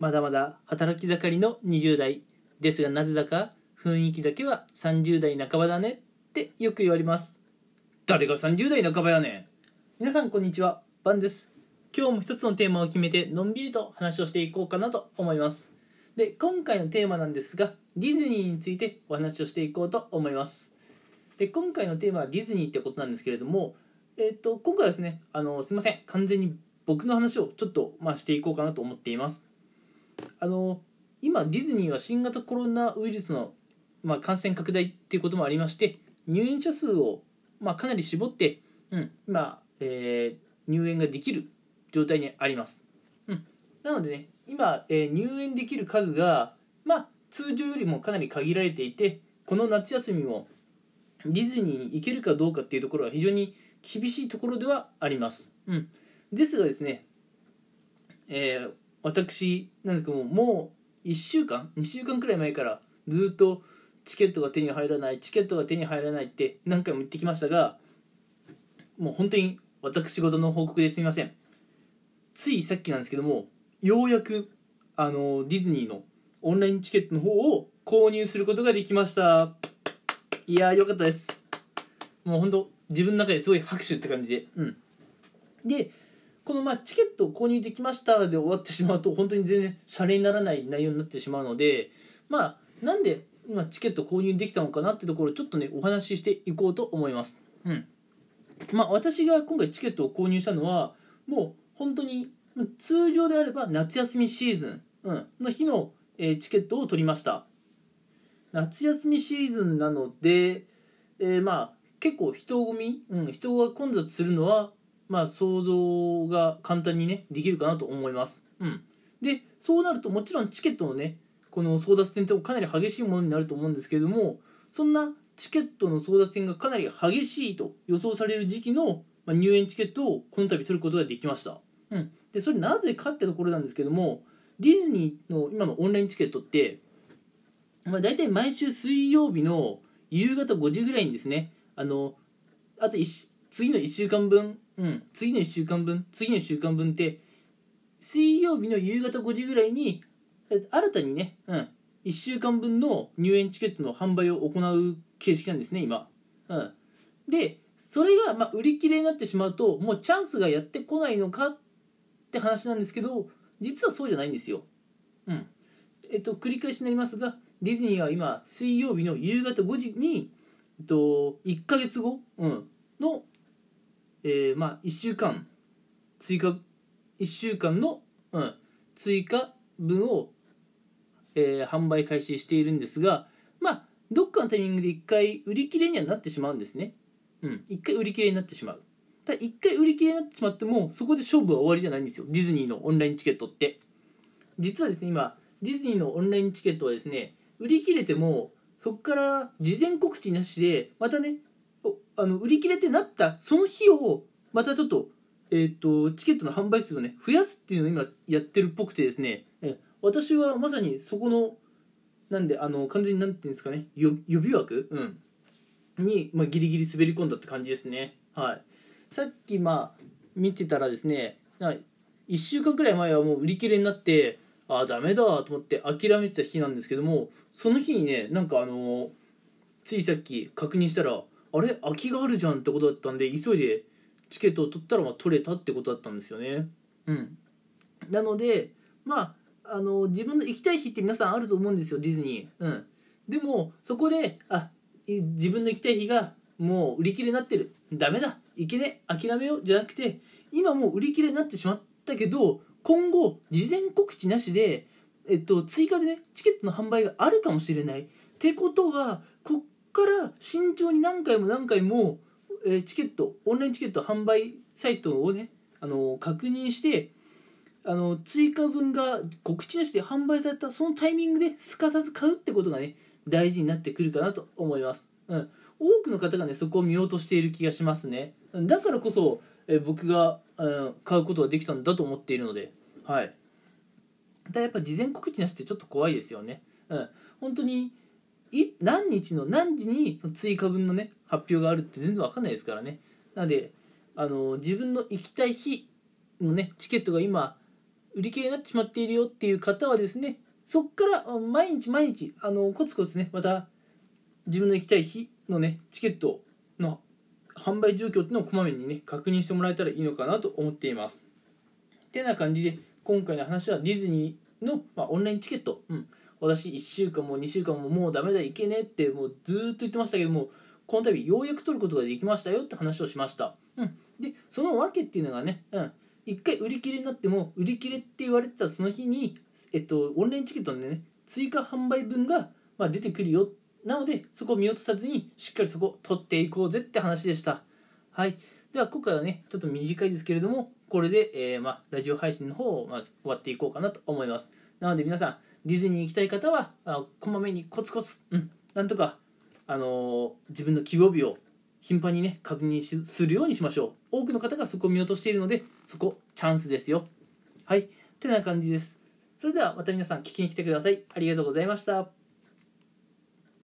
まだまだ働き盛りの20代ですがなぜだか雰囲気だけは30代半ばだねってよく言われます。誰が30代半ばやねん？皆さんこんにちは。バンです。今日も一つのテーマを決めてのんびりと話をしていこうかなと思います。で今回のテーマなんですがディズニーについてお話をしていこうと思います。で今回のテーマはディズニーってことなんですけれどもえっ、と今回はですねあのすいません。完全に僕の話をちょっと、まあ、していこうかなと思っていますあの今ディズニーは新型コロナウイルスの、まあ、感染拡大っていうこともありまして入園者数を、まあ、かなり絞って、うん今えー入園ができる状態にあります、うん、なのでね今、えー入園できる数が、まあ、通常よりもかなり限られていてこの夏休みもディズニーに行けるかどうかっていうところは非常に厳しいところではあります、うん、ですがですね、えー私なんですけどももう1週間？2週間くらい前からずっとチケットが手に入らないチケットが手に入らないって何回も言ってきましたがもう本当に私事の報告ですみません。ついさっきなんですけどもようやくあのディズニーのオンラインチケットの方を購入することができました。いやーよかったです。もう本当自分の中ですごい拍手って感じで。うん。でこのまあチケットを購入できましたで終わってしまうと本当に全然シャレにならない内容になってしまうのでまあなんで今チケット購入できたのかなってところをちょっとねお話ししていこうと思います。うん。まあ私が今回チケットを購入したのはもう本当に通常であれば夏休みシーズン、うん、の日の、えーチケットを取りました。夏休みシーズンなので、えーまあ結構人混み、うん、人が混雑するのはまあ想像が簡単にねできるかなと思います、うん、でそうなるともちろんチケットのねこの争奪戦ってかなり激しいものになると思うんですけれどもそんなチケットの争奪戦がかなり激しいと予想される時期のまあ入園チケットをこの度取ることができました、うん、でそれなぜかってところなんですけどもディズニーの今のオンラインチケットって、まあ、大体毎週水曜日の夕方5時ぐらいにですねあのあと一次の1週間分、うん、次の1週間分次の1週間分って水曜日の夕方5時ぐらいに新たにね、うん、1週間分の入園チケットの販売を行う形式なんですね今、うん、でそれがまあ売り切れになってしまうともうチャンスがやってこないのかって話なんですけど実はそうじゃないんですよ、うん。えっと、繰り返しになりますがディズニーは今水曜日の夕方5時に、えっと、1ヶ月後、うん、の、えーまあ、1週間。追加1週間の、うん、追加分を、えー販売開始しているんですがまあどっかのタイミングで1回売り切れにはなってしまうんですね。うん1回売り切れになってしまう。ただ1回売り切れになってしまってもそこで勝負は終わりじゃないんですよ。ディズニーのオンラインチケットって。実はですね今ディズニーのオンラインチケットはですね売り切れてもそこから事前告知なしでまたねあの売り切れってなったその日をまたちょっと,、えー、とチケットの販売数をね増やすっていうのを今やってるっぽくてですね私はまさにそこのなんであの完全になんていうんですかね予備枠、うん、に、まあ、ギリギリ滑り込んだって感じですね。はい。さっきまあ見てたらですね1週間くらい前はもう売り切れになってああダメだと思って諦めてた日なんですけどもその日にねなんかあのついさっき確認したらあれ？空きがあるじゃんってことだったんで急いでチケットを取ったらまあ取れたってことだったんですよね。うん。なのでまああの自分の行きたい日って皆さんあると思うんですよディズニー。うん。でもそこであい自分の行きたい日がもう売り切れになってる。ダメだ。行けね。え諦めよう。じゃなくて今もう売り切れになってしまったけど今後事前告知なしで、えっと、追加でねチケットの販売があるかもしれない。ってことはこっから慎重に何回も何回も、えーチケットオンラインチケット販売サイトをねあの確認してあの追加分が告知なしで販売されたそのタイミングですかさず買うってことがね大事になってくるかなと思います、うん、多くの方がねそこを見落としている気がしますね。だからこそ、え僕が、うん買うことができたんだと思っているので。はい。だやっぱ事前告知なしってちょっと怖いですよね。うん。本当にい何日の何時に追加分のね発表があるって全然わかんないですからね。なのであの自分の行きたい日のねチケットが今売り切れになってしまっているよっていう方はですねそっから毎日毎日あのコツコツねまた自分の行きたい日のねチケットの販売状況っていうのをこまめにね確認してもらえたらいいのかなと思っています。てな感じで今回の話はディズニーの、まあ、オンラインチケット、うん、私1週間も2週間ももうダメだいけねってもうずっと言ってましたけどもこの度ようやく取ることができましたよって話をしました、うん、でその訳っていうのがね、うん、1回売り切れになっても売り切れって言われてたその日に、えっと、オンラインチケットのね追加販売分が、まあ、出てくるよ。なのでそこを見落とさずにしっかりそこ取っていこうぜって話でした。はい。では今回はねちょっと短いですけれどもこれで、えーまあ、ラジオ配信の方を、まあ、終わっていこうかなと思います。なので皆さんディズニーに行きたい方はあこまめにコツコツ、うん、なんとか、あのー自分の希望日を頻繁にね確認しするようにしましょう。多くの方がそこを見落としているのでそこチャンスですよ。はい。てな感じです。それではまた皆さん聞きに来てください。ありがとうございました